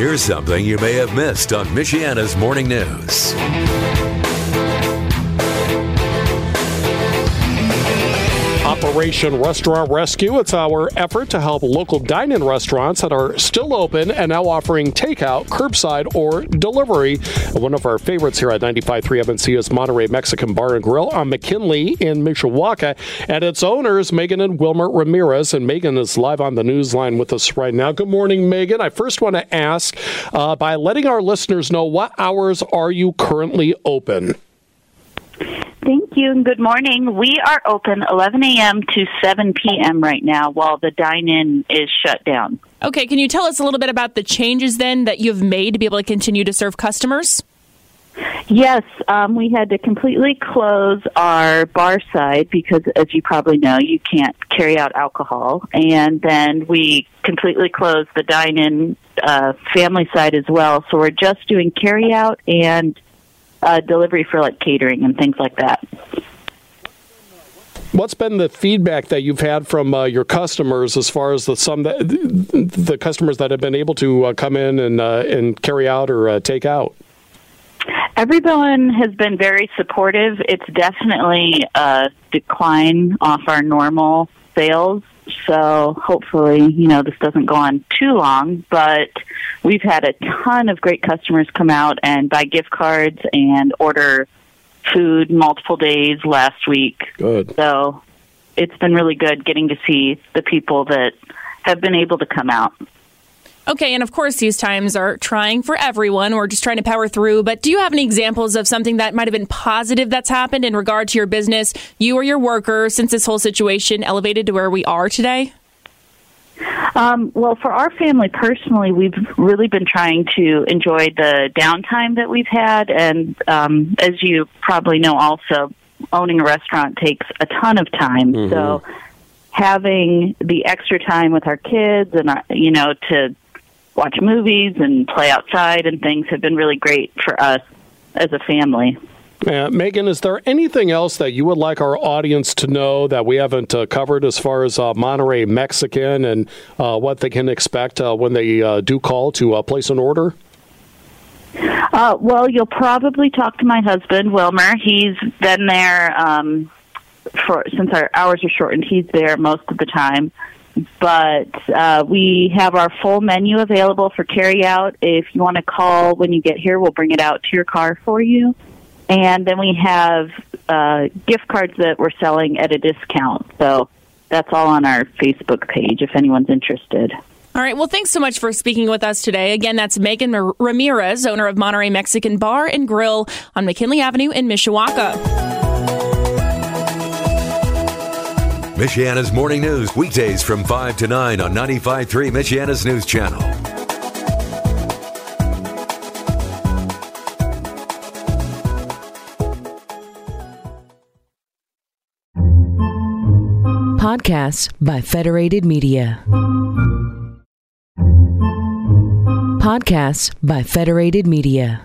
Here's something you may have missed on Michiana's Morning News. Operation Restaurant Rescue. It's our effort to help local dine in restaurants that are still open and now offering takeout, curbside, or delivery. One of our favorites here at 95.3 MNC is Monterey Mexican Bar and Grill on McKinley in Mishawaka. And its owners, Megan and Wilmer Ramirez. And Megan is live on the news line with us right now. Good morning, Megan. I first want to ask uh, by letting our listeners know what hours are you currently open? Thank you and good morning. We are open 11 a.m. to 7 p.m. right now while the dine in is shut down. Okay, can you tell us a little bit about the changes then that you've made to be able to continue to serve customers? Yes, um, we had to completely close our bar side because, as you probably know, you can't carry out alcohol. And then we completely closed the dine in uh, family side as well. So we're just doing carry out and uh, delivery for like catering and things like that. What's been the feedback that you've had from uh, your customers as far as the some that, the customers that have been able to uh, come in and uh, and carry out or uh, take out? Everyone has been very supportive. It's definitely a decline off our normal sales. So hopefully, you know, this doesn't go on too long, but we've had a ton of great customers come out and buy gift cards and order food multiple days last week. Good. So it's been really good getting to see the people that have been able to come out. Okay, and of course, these times are trying for everyone. We're just trying to power through. But do you have any examples of something that might have been positive that's happened in regard to your business, you or your worker, since this whole situation elevated to where we are today? Um, well, for our family personally, we've really been trying to enjoy the downtime that we've had. And um, as you probably know, also, owning a restaurant takes a ton of time. Mm-hmm. So having the extra time with our kids and, our, you know, to watch movies and play outside and things have been really great for us as a family. Uh, Megan, is there anything else that you would like our audience to know that we haven't uh, covered as far as uh, Monterey Mexican and uh, what they can expect uh, when they uh, do call to place an order? well, you'll probably talk to my husband, Wilmer. He's been there um, for since our hours are shortened. He's there most of the time but uh, we have our full menu available for carry out. If you want to call when you get here, we'll bring it out to your car for you. And then we have uh, gift cards that we're selling at a discount. So that's all on our Facebook page if anyone's interested. All right. Well, thanks so much for speaking with us today. Again, that's Megan Ramirez, owner of Monterey Mexican Bar and Grill on McKinley Avenue in Mishawaka. Michiana's Morning News, weekdays from 5 to 9 on 95.3 Michiana's News Channel. Podcasts by Federated Media. Podcasts by Federated Media.